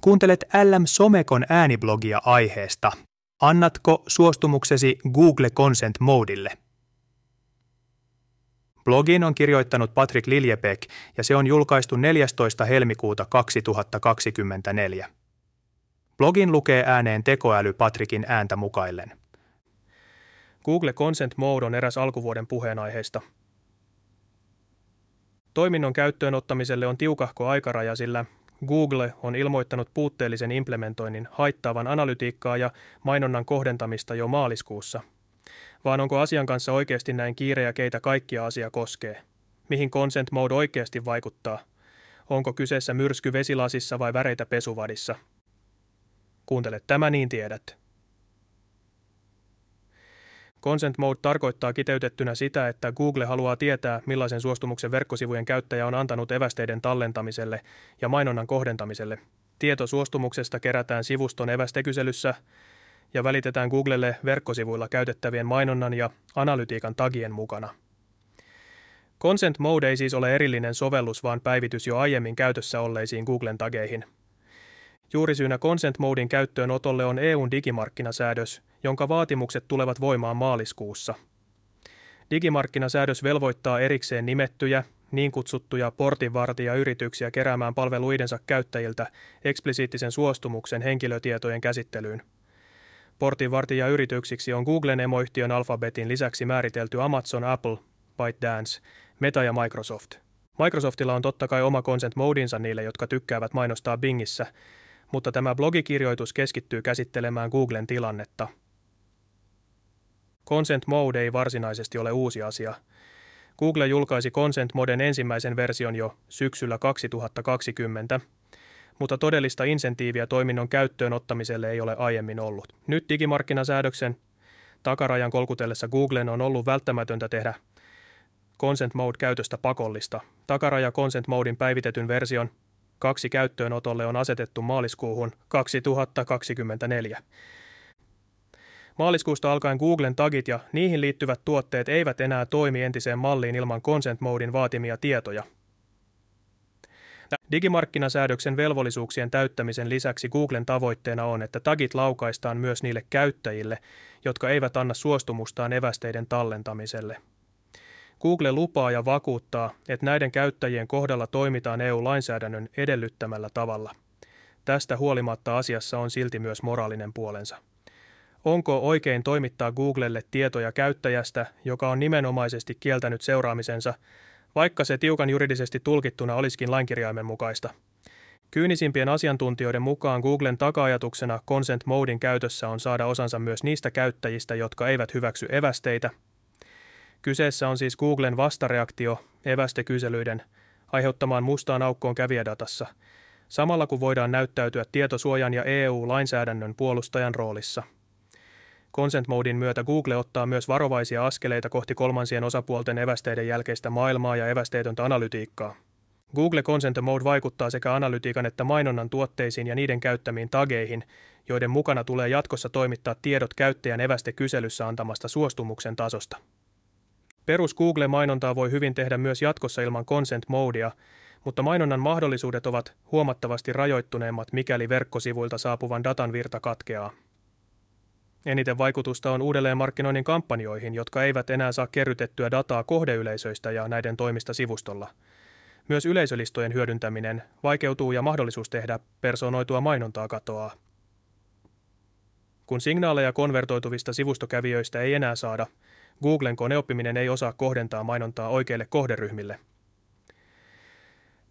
Kuuntelet LM Somekon ääniblogia aiheesta. Annatko suostumuksesi Google Consent Modille? Blogin on kirjoittanut Patrick Liljebeck ja se on julkaistu 14. helmikuuta 2024. Blogin lukee ääneen tekoäly Patrickin ääntä mukaillen. Google Consent Mode on eräs alkuvuoden puheenaiheista. Toiminnon käyttöön ottamiselle on tiukahko aikaraja, sillä Google on ilmoittanut puutteellisen implementoinnin haittaavan analytiikkaa ja mainonnan kohdentamista jo maaliskuussa. Vaan onko asian kanssa oikeasti näin kiire ja keitä kaikkia asia koskee? Mihin consent mode oikeasti vaikuttaa? Onko kyseessä myrsky vesilasissa vai väreitä pesuvadissa? Kuuntele tämä niin tiedät. Consent Mode tarkoittaa kiteytettynä sitä, että Google haluaa tietää, millaisen suostumuksen verkkosivujen käyttäjä on antanut evästeiden tallentamiselle ja mainonnan kohdentamiselle. Tieto suostumuksesta kerätään sivuston evästekyselyssä ja välitetään Googlelle verkkosivuilla käytettävien mainonnan ja analytiikan tagien mukana. Consent Mode ei siis ole erillinen sovellus, vaan päivitys jo aiemmin käytössä olleisiin Googlen tageihin. Juurisyynä Consent Modin käyttöönotolle on EUn digimarkkinasäädös – jonka vaatimukset tulevat voimaan maaliskuussa. Digimarkkinasäädös velvoittaa erikseen nimettyjä, niin kutsuttuja portinvartija-yrityksiä keräämään palveluidensa käyttäjiltä eksplisiittisen suostumuksen henkilötietojen käsittelyyn. Portinvartija-yrityksiksi on Googlen emoyhtiön Alphabetin lisäksi määritelty Amazon, Apple, ByteDance, Meta ja Microsoft. Microsoftilla on totta kai oma consent modinsa niille, jotka tykkäävät mainostaa Bingissä, mutta tämä blogikirjoitus keskittyy käsittelemään Googlen tilannetta – Consent Mode ei varsinaisesti ole uusi asia. Google julkaisi Consent Moden ensimmäisen version jo syksyllä 2020, mutta todellista insentiiviä toiminnon käyttöön ottamiselle ei ole aiemmin ollut. Nyt digimarkkinasäädöksen takarajan kolkutellessa Googlen on ollut välttämätöntä tehdä Consent Mode käytöstä pakollista. Takaraja Consent Modein päivitetyn version kaksi käyttöönotolle on asetettu maaliskuuhun 2024. Maaliskuusta alkaen Googlen tagit ja niihin liittyvät tuotteet eivät enää toimi entiseen malliin ilman consent modin vaatimia tietoja. Digimarkkinasäädöksen velvollisuuksien täyttämisen lisäksi Googlen tavoitteena on, että tagit laukaistaan myös niille käyttäjille, jotka eivät anna suostumustaan evästeiden tallentamiselle. Google lupaa ja vakuuttaa, että näiden käyttäjien kohdalla toimitaan EU-lainsäädännön edellyttämällä tavalla. Tästä huolimatta asiassa on silti myös moraalinen puolensa. Onko oikein toimittaa Googlelle tietoja käyttäjästä, joka on nimenomaisesti kieltänyt seuraamisensa, vaikka se tiukan juridisesti tulkittuna olisikin lainkirjaimen mukaista? Kyynisimpien asiantuntijoiden mukaan Googlen taka-ajatuksena consent modin käytössä on saada osansa myös niistä käyttäjistä, jotka eivät hyväksy evästeitä. Kyseessä on siis Googlen vastareaktio evästekyselyiden aiheuttamaan mustaan aukkoon kävijädatassa, samalla kun voidaan näyttäytyä tietosuojan ja EU-lainsäädännön puolustajan roolissa – Consent Modin myötä Google ottaa myös varovaisia askeleita kohti kolmansien osapuolten evästeiden jälkeistä maailmaa ja evästeetöntä analytiikkaa. Google Consent Mode vaikuttaa sekä analytiikan että mainonnan tuotteisiin ja niiden käyttämiin tageihin, joiden mukana tulee jatkossa toimittaa tiedot käyttäjän evästekyselyssä antamasta suostumuksen tasosta. Perus Google-mainontaa voi hyvin tehdä myös jatkossa ilman Consent Modea, mutta mainonnan mahdollisuudet ovat huomattavasti rajoittuneemmat, mikäli verkkosivuilta saapuvan datan virta katkeaa. Eniten vaikutusta on uudelleenmarkkinoinnin kampanjoihin, jotka eivät enää saa kerrytettyä dataa kohdeyleisöistä ja näiden toimista sivustolla. Myös yleisölistojen hyödyntäminen vaikeutuu ja mahdollisuus tehdä personoitua mainontaa katoaa. Kun signaaleja konvertoituvista sivustokävijöistä ei enää saada, Googlen koneoppiminen ei osaa kohdentaa mainontaa oikeille kohderyhmille –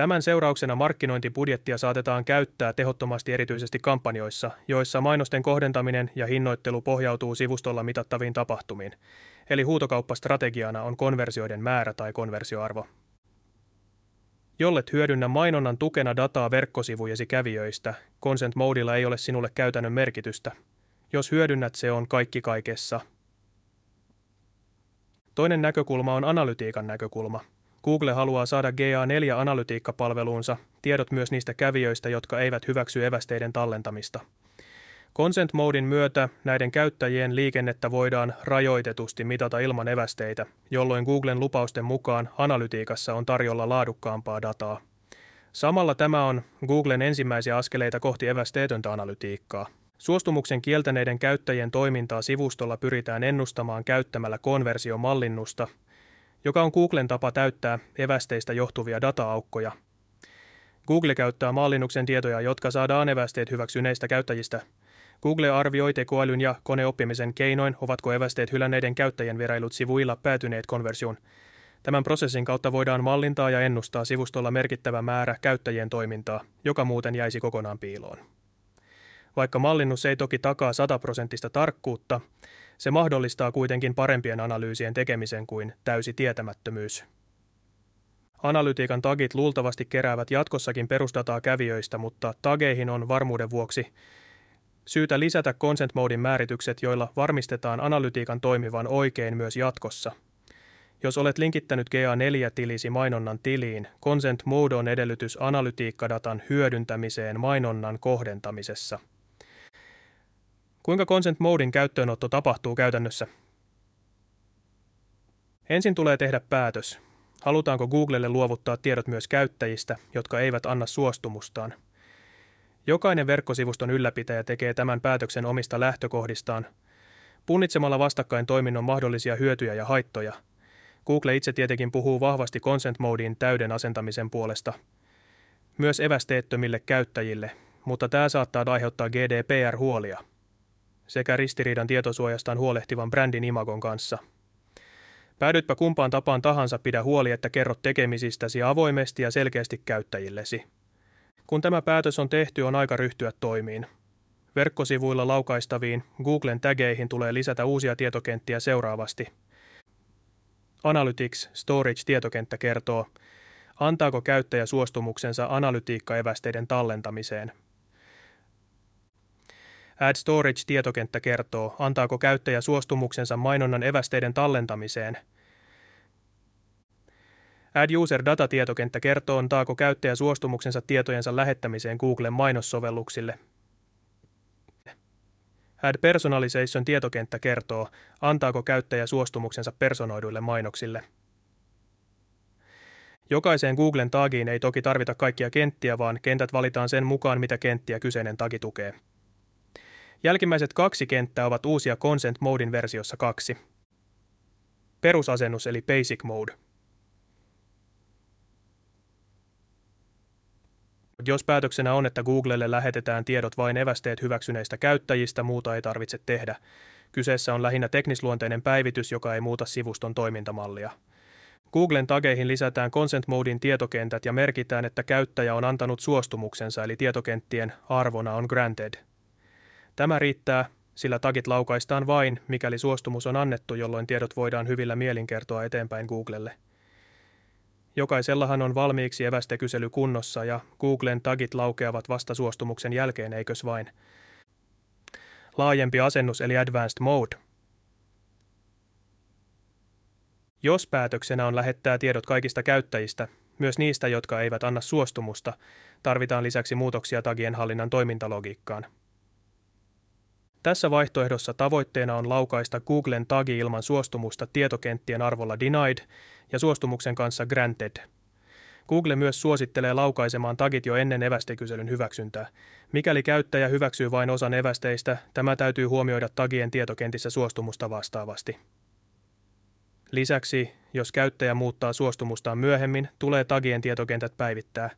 Tämän seurauksena markkinointibudjettia saatetaan käyttää tehottomasti erityisesti kampanjoissa, joissa mainosten kohdentaminen ja hinnoittelu pohjautuu sivustolla mitattaviin tapahtumiin, eli huutokauppastrategiana on konversioiden määrä tai konversioarvo. Jollet hyödynnä mainonnan tukena dataa verkkosivujesi kävijöistä, Consent Modilla ei ole sinulle käytännön merkitystä. Jos hyödynnät, se on kaikki kaikessa. Toinen näkökulma on analytiikan näkökulma – Google haluaa saada GA4-analytiikkapalveluunsa tiedot myös niistä kävijöistä, jotka eivät hyväksy evästeiden tallentamista. Consent Modin myötä näiden käyttäjien liikennettä voidaan rajoitetusti mitata ilman evästeitä, jolloin Googlen lupausten mukaan analytiikassa on tarjolla laadukkaampaa dataa. Samalla tämä on Googlen ensimmäisiä askeleita kohti evästeetöntä analytiikkaa. Suostumuksen kieltäneiden käyttäjien toimintaa sivustolla pyritään ennustamaan käyttämällä konversiomallinnusta, joka on Googlen tapa täyttää evästeistä johtuvia data-aukkoja. Google käyttää mallinnuksen tietoja, jotka saadaan evästeet hyväksyneistä käyttäjistä. Google arvioi tekoälyn ja koneoppimisen keinoin, ovatko evästeet hylänneiden käyttäjien verailut sivuilla päätyneet konversioon. Tämän prosessin kautta voidaan mallintaa ja ennustaa sivustolla merkittävä määrä käyttäjien toimintaa, joka muuten jäisi kokonaan piiloon. Vaikka mallinnus ei toki takaa sataprosenttista tarkkuutta, se mahdollistaa kuitenkin parempien analyysien tekemisen kuin täysi tietämättömyys. Analytiikan tagit luultavasti keräävät jatkossakin perusdataa kävijöistä, mutta tageihin on varmuuden vuoksi syytä lisätä consent modin määritykset, joilla varmistetaan analytiikan toimivan oikein myös jatkossa. Jos olet linkittänyt GA4-tilisi mainonnan tiliin, consent mode on edellytys analytiikkadatan hyödyntämiseen mainonnan kohdentamisessa – Kuinka consent modin käyttöönotto tapahtuu käytännössä? Ensin tulee tehdä päätös. Halutaanko Googlelle luovuttaa tiedot myös käyttäjistä, jotka eivät anna suostumustaan? Jokainen verkkosivuston ylläpitäjä tekee tämän päätöksen omista lähtökohdistaan, punnitsemalla vastakkain toiminnon mahdollisia hyötyjä ja haittoja. Google itse tietenkin puhuu vahvasti consent modin täyden asentamisen puolesta, myös evästeettömille käyttäjille, mutta tämä saattaa aiheuttaa GDPR-huolia – sekä ristiriidan tietosuojastaan huolehtivan brändin imagon kanssa. Päädytpä kumpaan tapaan tahansa pidä huoli, että kerrot tekemisistäsi avoimesti ja selkeästi käyttäjillesi. Kun tämä päätös on tehty, on aika ryhtyä toimiin. Verkkosivuilla laukaistaviin Googlen tageihin tulee lisätä uusia tietokenttiä seuraavasti. Analytics Storage tietokenttä kertoo, antaako käyttäjä suostumuksensa analytiikkaevästeiden tallentamiseen – Add Storage-tietokenttä kertoo, antaako käyttäjä suostumuksensa mainonnan evästeiden tallentamiseen. Add User Data-tietokenttä kertoo, antaako käyttäjä suostumuksensa tietojensa lähettämiseen Googlen mainossovelluksille. Add Personalization-tietokenttä kertoo, antaako käyttäjä suostumuksensa personoiduille mainoksille. Jokaiseen Googlen tagiin ei toki tarvita kaikkia kenttiä, vaan kentät valitaan sen mukaan, mitä kenttiä kyseinen tagi tukee. Jälkimmäiset kaksi kenttää ovat uusia Consent Modin versiossa 2. Perusasennus eli Basic Mode. Jos päätöksenä on, että Googlelle lähetetään tiedot vain evästeet hyväksyneistä käyttäjistä, muuta ei tarvitse tehdä. Kyseessä on lähinnä teknisluonteinen päivitys, joka ei muuta sivuston toimintamallia. Googlen tageihin lisätään Consent Modin tietokentät ja merkitään, että käyttäjä on antanut suostumuksensa, eli tietokenttien arvona on granted – Tämä riittää, sillä tagit laukaistaan vain, mikäli suostumus on annettu, jolloin tiedot voidaan hyvillä mielin kertoa eteenpäin Googlelle. Jokaisellahan on valmiiksi evästekysely kunnossa ja Googlen tagit laukeavat vasta suostumuksen jälkeen, eikös vain? Laajempi asennus eli Advanced Mode. Jos päätöksenä on lähettää tiedot kaikista käyttäjistä, myös niistä, jotka eivät anna suostumusta, tarvitaan lisäksi muutoksia tagien hallinnan toimintalogiikkaan – tässä vaihtoehdossa tavoitteena on laukaista Googlen tagi ilman suostumusta tietokenttien arvolla denied ja suostumuksen kanssa granted. Google myös suosittelee laukaisemaan tagit jo ennen evästekyselyn hyväksyntää. Mikäli käyttäjä hyväksyy vain osan evästeistä, tämä täytyy huomioida tagien tietokentissä suostumusta vastaavasti. Lisäksi, jos käyttäjä muuttaa suostumustaan myöhemmin, tulee tagien tietokentät päivittää.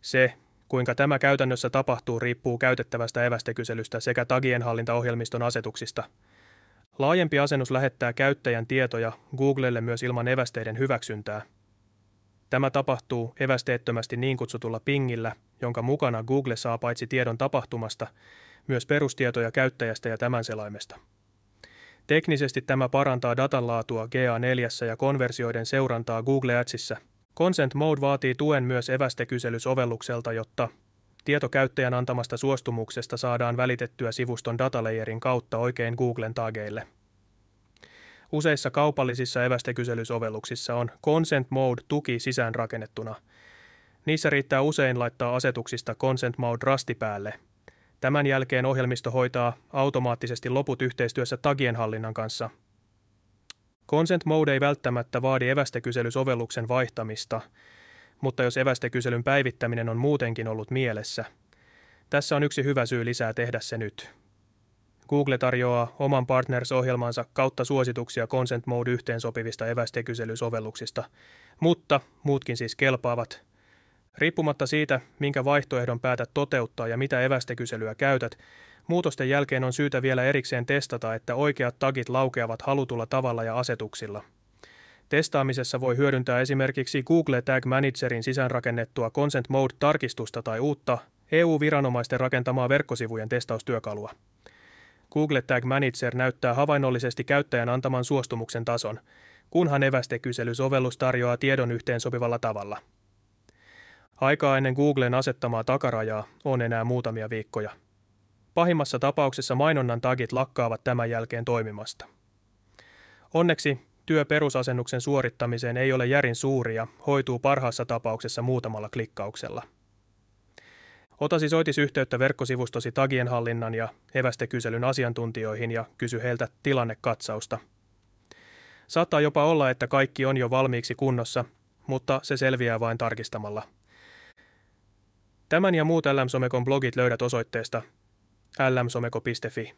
Se, Kuinka tämä käytännössä tapahtuu riippuu käytettävästä evästekyselystä sekä tagien hallintaohjelmiston asetuksista. Laajempi asennus lähettää käyttäjän tietoja Googlelle myös ilman evästeiden hyväksyntää. Tämä tapahtuu evästeettömästi niin kutsutulla pingillä, jonka mukana Google saa paitsi tiedon tapahtumasta, myös perustietoja käyttäjästä ja tämän selaimesta. Teknisesti tämä parantaa datan laatua GA4 ja konversioiden seurantaa Google Adsissa – Consent Mode vaatii tuen myös evästekyselysovellukselta, jotta tieto käyttäjän antamasta suostumuksesta saadaan välitettyä sivuston datalayerin kautta oikein Googlen tageille. Useissa kaupallisissa evästekyselysovelluksissa on Consent Mode-tuki sisäänrakennettuna. Niissä riittää usein laittaa asetuksista Consent Mode rasti päälle. Tämän jälkeen ohjelmisto hoitaa automaattisesti loput yhteistyössä tagien hallinnan kanssa – Consent Mode ei välttämättä vaadi evästekysely-sovelluksen vaihtamista, mutta jos evästekyselyn päivittäminen on muutenkin ollut mielessä, tässä on yksi hyvä syy lisää tehdä se nyt. Google tarjoaa oman Partners-ohjelmansa kautta suosituksia Consent Mode yhteensopivista evästekyselysovelluksista, mutta muutkin siis kelpaavat. Riippumatta siitä, minkä vaihtoehdon päätät toteuttaa ja mitä evästekyselyä käytät, muutosten jälkeen on syytä vielä erikseen testata, että oikeat tagit laukeavat halutulla tavalla ja asetuksilla. Testaamisessa voi hyödyntää esimerkiksi Google Tag Managerin sisäänrakennettua Consent Mode-tarkistusta tai uutta EU-viranomaisten rakentamaa verkkosivujen testaustyökalua. Google Tag Manager näyttää havainnollisesti käyttäjän antaman suostumuksen tason, kunhan evästekysely-sovellus tarjoaa tiedon yhteen sopivalla tavalla. Aikaa ennen Googlen asettamaa takarajaa on enää muutamia viikkoja. Pahimmassa tapauksessa mainonnan tagit lakkaavat tämän jälkeen toimimasta. Onneksi työ perusasennuksen suorittamiseen ei ole järin suuri ja hoituu parhaassa tapauksessa muutamalla klikkauksella – Ota siis oitis yhteyttä verkkosivustosi tagien hallinnan ja evästekyselyn asiantuntijoihin ja kysy heiltä tilannekatsausta. Saattaa jopa olla, että kaikki on jo valmiiksi kunnossa, mutta se selviää vain tarkistamalla. Tämän ja muut LM Somekon blogit löydät osoitteesta lmsomeko.fi.